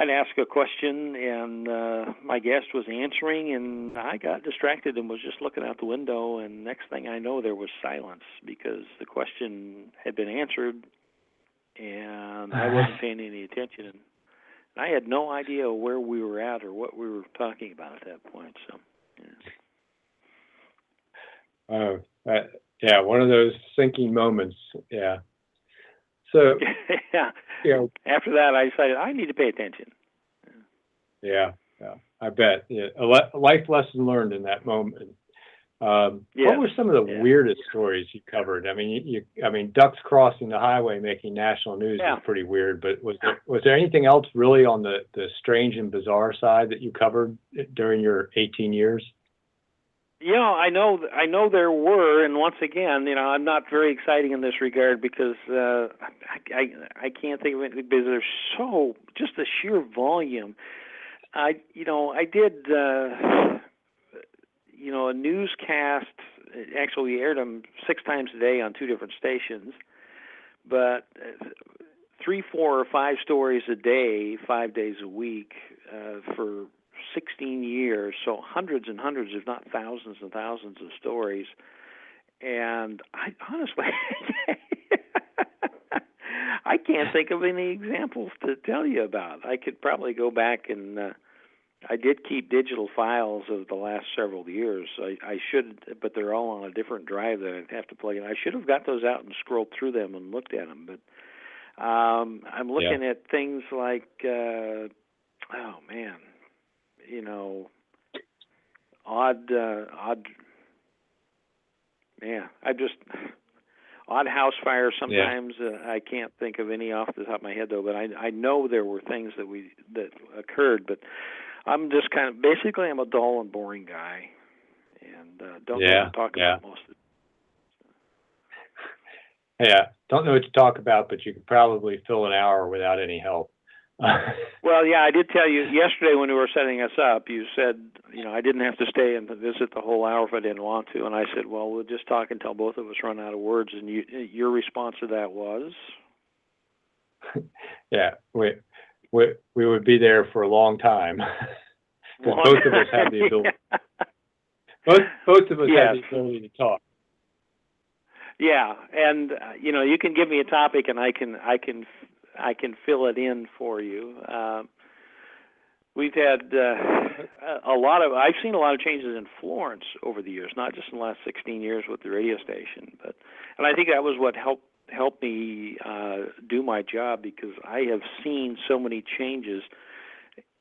I'd ask a question, and uh, my guest was answering, and I got distracted and was just looking out the window. And next thing I know, there was silence because the question had been answered, and I wasn't paying any attention. And I had no idea where we were at or what we were talking about at that point. So, Oh, uh, yeah, one of those sinking moments. Yeah. So yeah. you know, After that, I decided I need to pay attention. Yeah, yeah, I bet. Yeah, a, le- a life lesson learned in that moment. Um, Yeah, What were some of the yeah. weirdest stories you covered? I mean, you, you, I mean, ducks crossing the highway making national news Yeah. was pretty weird. But was there was there anything else really on the the strange and bizarre side that you covered during your 18 years? Yeah, I know. I know there were, and once again, you know, I'm not very exciting in this regard because uh, I, I I can't think of it because there's so just the sheer volume. I you know I did uh, you know a newscast. Actually, aired them six times a day on two different stations, but uh, three, four, or five stories a day, five days a week uh, for 16 years, so hundreds and hundreds, if not thousands and thousands of stories. And I honestly, I can't think of any examples to tell you about. I could probably go back and uh, I did keep digital files of the last several years. I, I should, but they're all on a different drive that I'd have to plug in. I should have got those out and scrolled through them and looked at them, but um, I'm looking at things like, uh, oh man, you know, odd, uh, odd. Yeah, I just odd house fires. Sometimes uh, I can't think of any off the top of my head though, but I I know there were things that we that occurred. But I'm just kind of basically I'm a dull and boring guy, and uh, don't know Yeah, what to talk yeah. about most of Yeah, don't know what to talk about, but you could probably fill an hour without any help. Well, yeah, I did tell you yesterday when we were setting us up. You said, you know, I didn't have to stay and visit the whole hour if I didn't want to, and I said, well, we'll just talk until both of us run out of words. And you, your response to that was, yeah, we we we would be there for a long time. 'Cause both of us have the ability. Both both of us have the ability to talk. Yeah, and uh, you know, you can give me a topic, and I can, I can, I can fill it in for you. Um, we've had uh, a lot of. I've seen a lot of changes in Florence over the years, not just in the last 16 years with the radio station, but and I think that was what helped helped me uh, do my job because I have seen so many changes.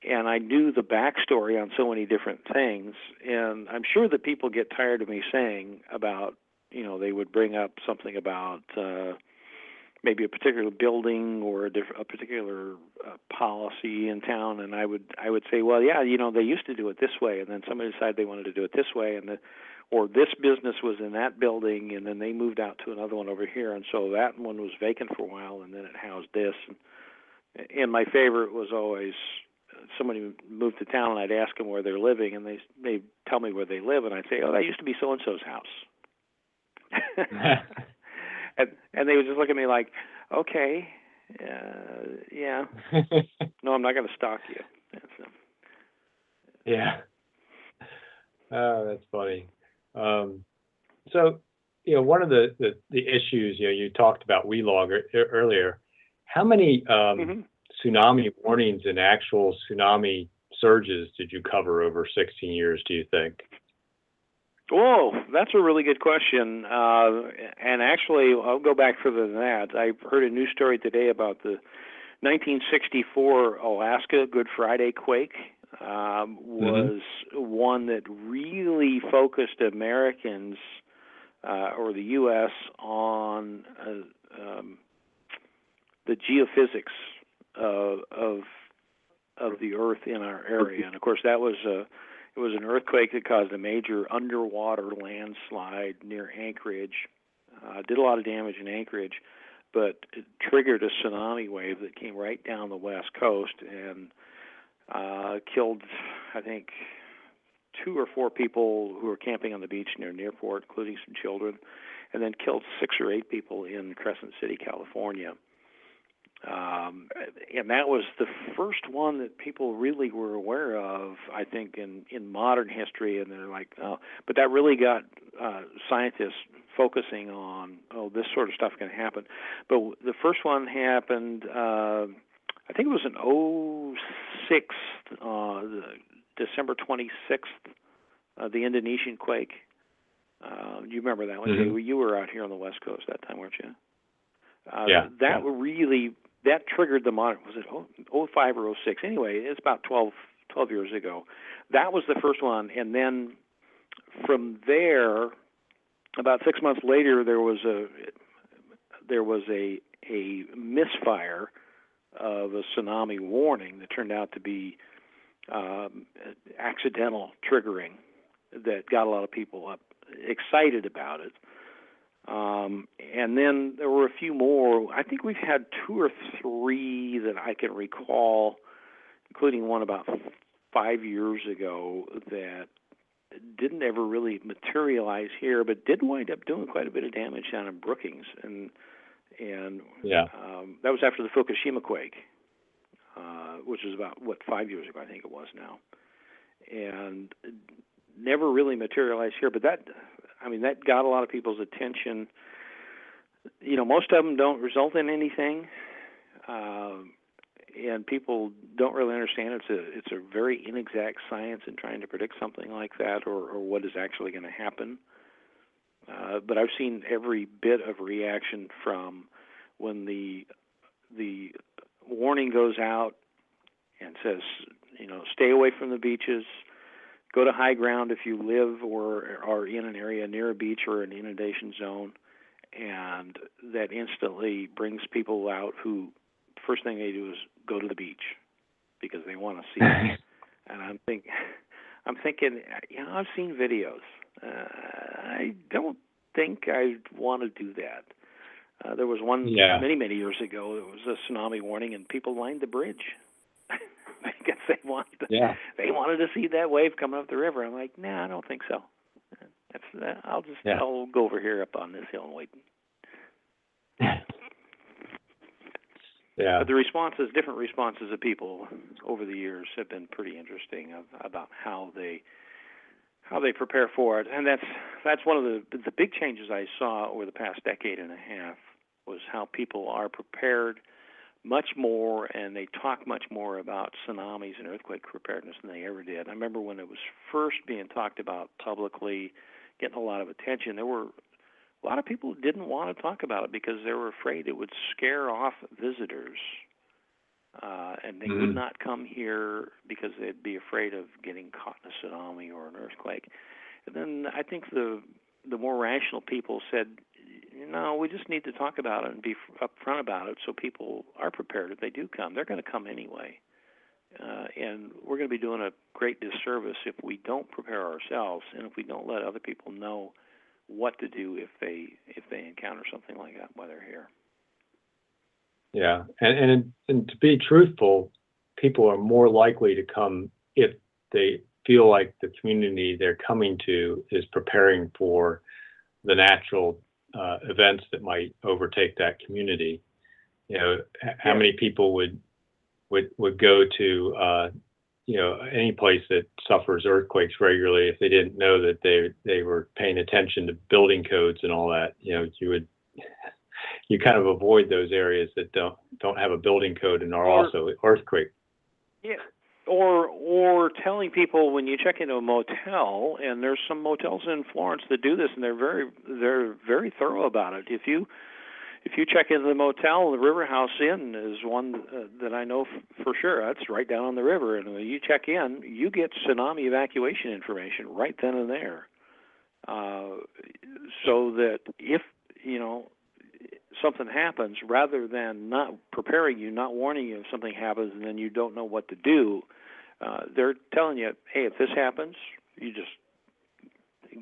And I knew the backstory on so many different things, and I'm sure that people get tired of me saying about you know they would bring up something about uh, maybe a particular building or a, diff- a particular uh, policy in town, and I would I would say, well, yeah, you know they used to do it this way, and then somebody decided they wanted to do it this way, and the or this business was in that building, and then they moved out to another one over here, and so that one was vacant for a while, and then it housed this. And, and my favorite was always somebody moved to town and I'd ask them where they're living and they they tell me where they live and I'd say, "Oh, that used to be so and so's house." and and they would just look at me like, "Okay, uh, yeah, no, I'm not going to stalk you." So. Yeah. Oh, that's funny. Um, so, you know, one of the, the, the issues, you know, you talked about WeLog earlier. How many um, mm-hmm. tsunami warnings and actual tsunami surges did you cover over 16 years, do you think? Oh, that's a really good question. Uh, and actually, I'll go back further than that. I heard a news story today about the 1964 Alaska Good Friday quake. Um, was mm-hmm. one that really focused Americans uh, or the U.S. on uh, um, the geophysics of, of of the Earth in our area, and of course that was a it was an earthquake that caused a major underwater landslide near Anchorage. Uh, did a lot of damage in Anchorage, but it triggered a tsunami wave that came right down the west coast and uh, killed, I think, two or four people who were camping on the beach near Newport, including some children, and then killed six or eight people in Crescent City, California. Um, and that was the first one that people really were aware of, I think, in in modern history. And they're like, oh, but that really got uh, scientists focusing on, oh, this sort of stuff can happen. But the first one happened. Uh, I think it was in 06, uh, December 26th, uh, the Indonesian quake. Uh, you remember that one? Mm-hmm. You were out here on the West Coast that time, weren't you? Uh, yeah. That yeah. really that triggered the modern. Was it 05 or 06? Anyway, it's about 12, 12 years ago. That was the first one, and then from there, about six months later, there was a there was a a misfire of a tsunami warning that turned out to be um, accidental triggering that got a lot of people up excited about it. Um, and then there were a few more. I think we've had two or three that I can recall, including one about five years ago that didn't ever really materialize here, but did wind up doing quite a bit of damage down in Brookings. And and yeah, um, that was after the Fukushima quake, uh, which was about what five years ago, I think it was now, and never really materialized here. But that, I mean, that got a lot of people's attention. You know, most of them don't result in anything, uh, and people don't really understand it's a it's a very inexact science in trying to predict something like that or, or what is actually going to happen. Uh, but I've seen every bit of reaction from when the the warning goes out and says, you know, stay away from the beaches, go to high ground if you live or are in an area near a beach or an inundation zone, and that instantly brings people out who first thing they do is go to the beach because they want to see it. and I'm thinking, I'm thinking, you know, I've seen videos uh, I don't think I want to do that. Uh, there was one yeah. many many years ago. There was a tsunami warning, and people lined the bridge because they wanted to, yeah. they wanted to see that wave coming up the river. I'm like, nah, I don't think so. That's uh, I'll just yeah. I'll go over here up on this hill and wait. yeah. But the responses, different responses of people over the years have been pretty interesting of, about how they how they prepare for it, and that's that's one of the the big changes I saw over the past decade and a half was how people are prepared much more and they talk much more about tsunamis and earthquake preparedness than they ever did. I remember when it was first being talked about publicly, getting a lot of attention, there were a lot of people who didn't want to talk about it because they were afraid it would scare off visitors uh, and they mm-hmm. would not come here because they'd be afraid of getting caught in a tsunami or an earthquake. And then I think the the more rational people said, no, we just need to talk about it and be upfront about it so people are prepared if they do come. They're going to come anyway. Uh, and we're going to be doing a great disservice if we don't prepare ourselves and if we don't let other people know what to do if they if they encounter something like that while they're here. Yeah, and and and to be truthful, people are more likely to come if they feel like the community they're coming to is preparing for the natural uh, events that might overtake that community. You know, how many people would would would go to uh, you know any place that suffers earthquakes regularly if they didn't know that they they were paying attention to building codes and all that. You know, you would you kind of avoid those areas that don't don't have a building code and are Or- also earthquake. Yeah. Or or telling people when you check into a motel, and there's some motels in Florence that do this, and they're very they're very thorough about it. If you if you check into the motel, the River House Inn is one uh, that I know f- for sure. That's right down on the river, and when you check in, you get tsunami evacuation information right then and there. Uh, so that if you know something happens, rather than not preparing you, not warning you if something happens, and then you don't know what to do, uh, they're telling you, hey, if this happens, you just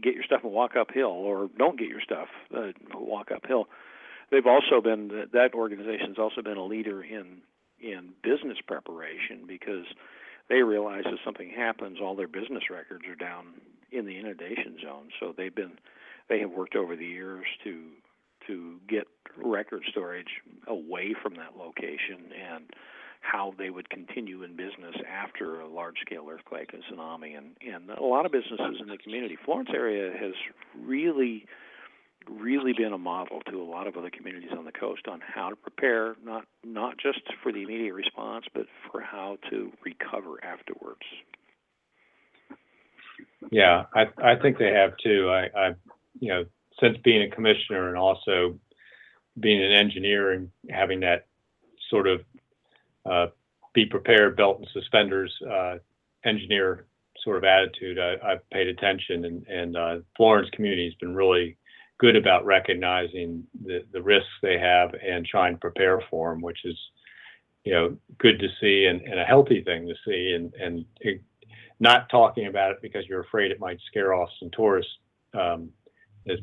get your stuff and walk uphill, or don't get your stuff, uh, walk uphill. They've also been that organization's also been a leader in in business preparation because they realize if something happens, all their business records are down in the inundation zone. So they've been they have worked over the years to to get record storage away from that location and how they would continue in business after a large scale earthquake and tsunami and and a lot of businesses in the community Florence area has really really been a model to a lot of other communities on the coast on how to prepare not not just for the immediate response but for how to recover afterwards Yeah, I I think they have too. I, I you know since being a commissioner and also being an engineer and having that sort of be prepared, belt and suspenders uh, engineer sort of attitude, I, I've paid attention and and uh, Florence community has been really good about recognizing the the risks they have and trying to prepare for them, which is you know good to see and, and a healthy thing to see. And and it, not talking about it because you're afraid it might scare off some tourists um, is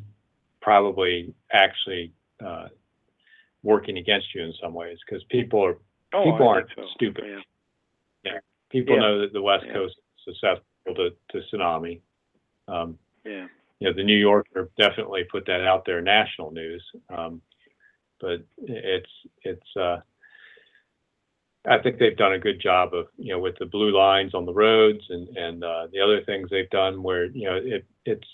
probably actually uh, working against you in some ways because people are oh, people I aren't so. stupid. yeah people Yeah. know that the West Yeah. Coast is susceptible to, to tsunami. Um, yeah you know, the New Yorker definitely put that out there, national news. Um, but it's it's. Uh, I think they've done a good job of you know with the blue lines on the roads and and uh, the other things they've done where you know it it's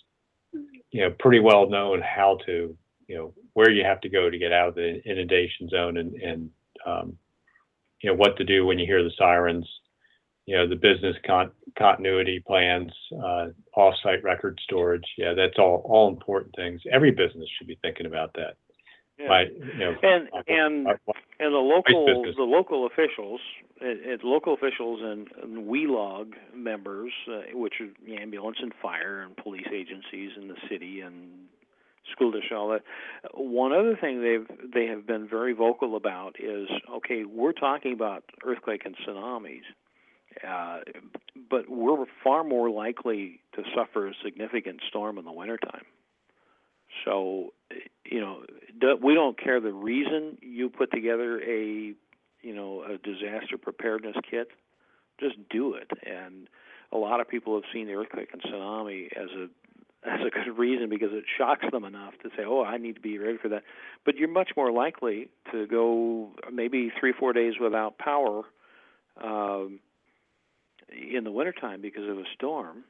you know pretty well known how to you know where you have to go to get out of the inundation zone and and um, you know what to do when you hear the sirens you know the business con- continuity plans, uh, off-site record storage. Yeah, that's all all important things. Every business should be thinking about that. yeah My, you know, and my- and my- and the local the local officials it, it, local officials and, and WELOG members uh, which are the ambulance and fire and police agencies in the city and that one other thing they've they have been very vocal about is okay we're talking about earthquake and tsunamis uh, but we're far more likely to suffer a significant storm in the wintertime. So you know we don't care the reason you put together a you know a disaster preparedness kit. Just do it. And a lot of people have seen the earthquake and tsunami as a as a good reason because it shocks them enough to say oh i need to be ready for that but you're much more likely to go maybe three four days without power um in the wintertime because of a storm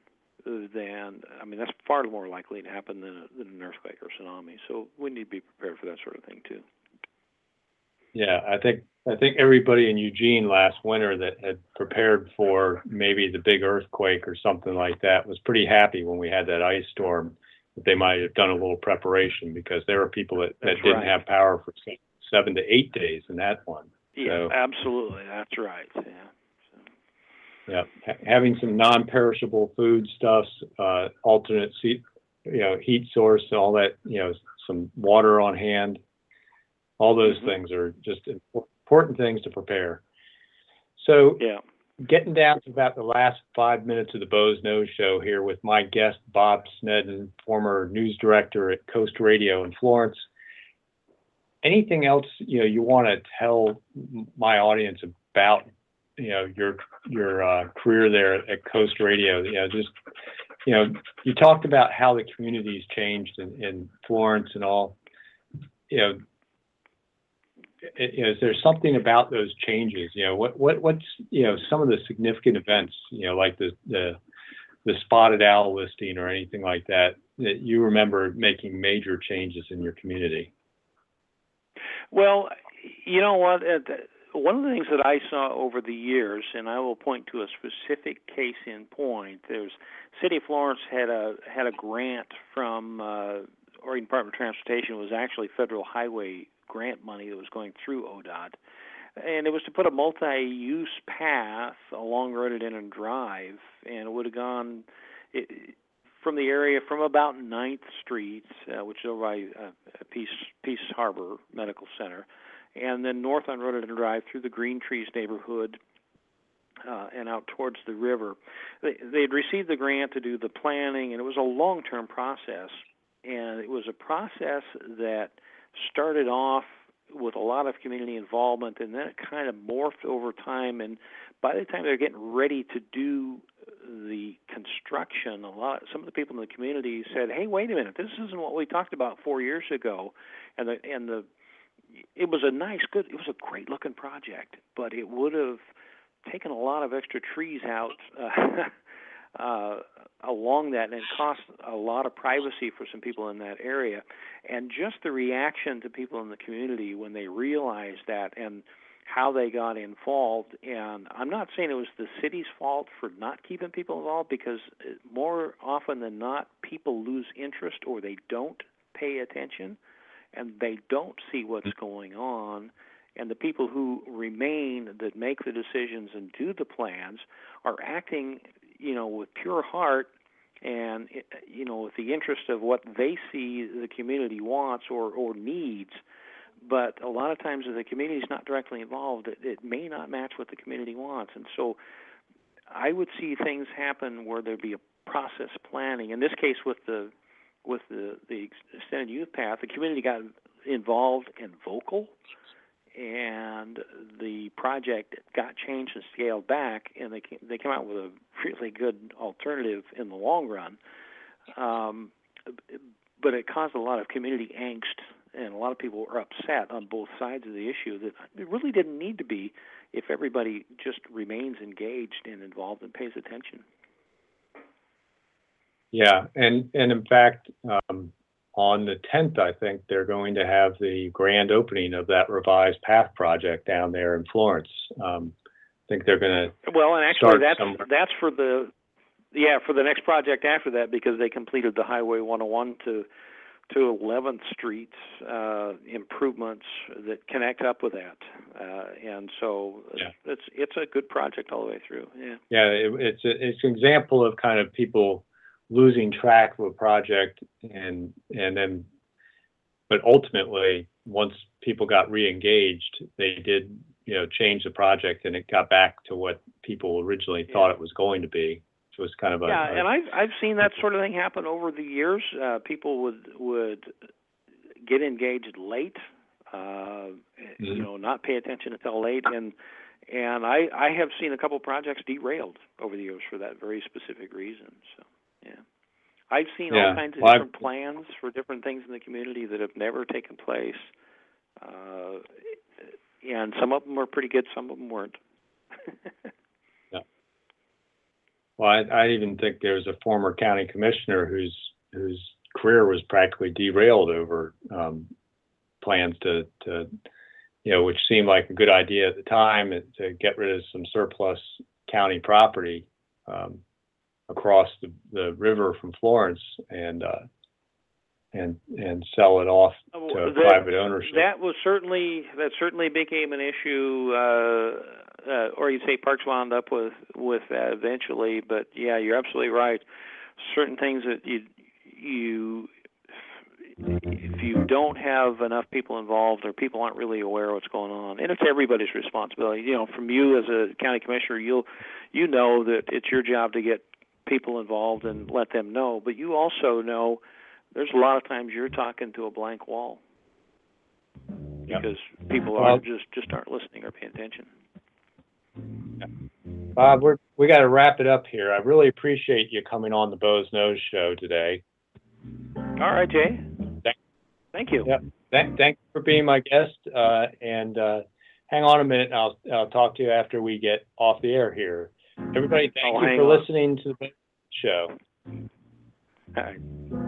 uh, than I mean that's far more likely to happen than, a, than an earthquake or tsunami. So we need to be prepared for that sort of thing too. Yeah, I think I think everybody in Eugene last winter that had prepared for maybe the big earthquake or something like that was pretty happy when we had that ice storm that they might have done a little preparation because there were people that, that That's didn't right. have power for se- seven to eight days in that one. Yeah, So- absolutely. That's right. Yeah. Yeah, ha- having some non-perishable foodstuffs, uh, alternate seat, you know, heat source, all that, you know, some water on hand. All those Mhm. things are just important things to prepare. So Yeah. getting down to about the last five minutes of the Boze Noze Show here with my guest, Bob Sneddon, former news director at Coast Radio in Florence. Anything else, you know, you want to tell my audience about you know your your uh, career there at Coast Radio. You know, just you know, you talked about how the community's changed in, in Florence and all. You know, is there something about those changes? You know, what what what's you know some of the significant events? You know, like the the the spotted owl listing or anything like that that you remember making major changes in your community. Well, you know what? One of the things that I saw over the years, and I will point to a specific case in point. There's City of Florence had a had a grant from uh, Oregon Department of Transportation. It was actually federal highway grant money that was going through ODOT, and it was to put a multi-use path along Rhododendron Drive, and it would have gone. It, from the area from about 9th Street, uh, which is over by uh, Peace Peace Harbor Medical Center, and then north on Rhododendron Drive through the Green Trees neighborhood uh, and out towards the river. They had received the grant to do the planning, and it was a long-term process. And it was a process that started off with a lot of community involvement, and then it kind of morphed over time. And by the time they're getting ready to do the construction, a lot some of the people in the community said, "Hey, wait a minute, this isn't what we talked about four years ago," and the and the it was a nice, good, it was a great looking project, but it would have taken a lot of extra trees out uh, uh, along that, and it cost a lot of privacy for some people in that area. And just the reaction to people in the community when they realized that, and how they got involved. And I'm not saying it was the city's fault for not keeping people involved, because more often than not, people lose interest or they don't pay attention and they don't see what's going on and the people who remain that make the decisions and do the plans are acting you know with pure heart and eh, you know with the interest of what they see the community wants or or needs. But a lot of times if the community is not directly involved it, it may not match what the community wants. And so i would see things happen where there'd be a process planning. In this case with the with the the extended youth path, the community got involved and vocal, and the project got changed and scaled back, and they came, they came out with a really good alternative in the long run. Um, but it caused a lot of community angst, and a lot of people were upset on both sides of the issue that it really didn't need to be if everybody just remains engaged and involved and pays attention. Yeah, and and in fact, um, on the 10th, I think they're going to have the grand opening of that revised path project down there in Florence. Um, think they're going to. Well, and actually, that's somewhere. that's for the yeah for the next project after that because they completed the Highway 101 to to 11th Street uh, improvements that connect up with that, uh, and so yeah. it's it's a good project all the way through. Yeah. Yeah, it, it's a, it's an example of kind of people losing track of a project and and then but ultimately once people got re-engaged they did you know change the project and it got back to what people originally yeah. thought it was going to be which was kind of a yeah and i've i've seen that sort of thing happen over the years uh people would would get engaged late uh mm-hmm. you know not pay attention until late and and i i have seen a couple projects derailed over the years for that very specific reason so yeah. I've seen yeah. all kinds of well, different I've... plans for different things in the community that have never taken place. Uh, and some of them were pretty good, some of them weren't. yeah. Well, I, I even think there's a former county commissioner whose whose career was practically derailed over um, plans to, to, you know, which seemed like a good idea at the time to get rid of some surplus county property. Um, across the, the river from Florence and uh, and and sell it off to that, private ownership. That was certainly that certainly became an issue, uh, uh, or you'd say Parks wound up with with that eventually. But yeah, you're absolutely right. Certain things that you you if you don't have enough people involved or people aren't really aware of what's going on and it's everybody's responsibility you know from you as a county commissioner you'll you know that it's your job to get people involved and let them know. But you also know there's a lot of times you're talking to a blank wall because people are just just aren't listening or paying attention. Bob, we're we got to wrap it up here. I really appreciate you coming on the Boze Noze Show today. All right, Jay. Thank, Thank you. Yep. Thank, thank you for being my guest. Uh, and uh, hang on a minute. I'll I'll talk to you after we get off the air here. Everybody, thank Oh, you for on. listening to the show. All right.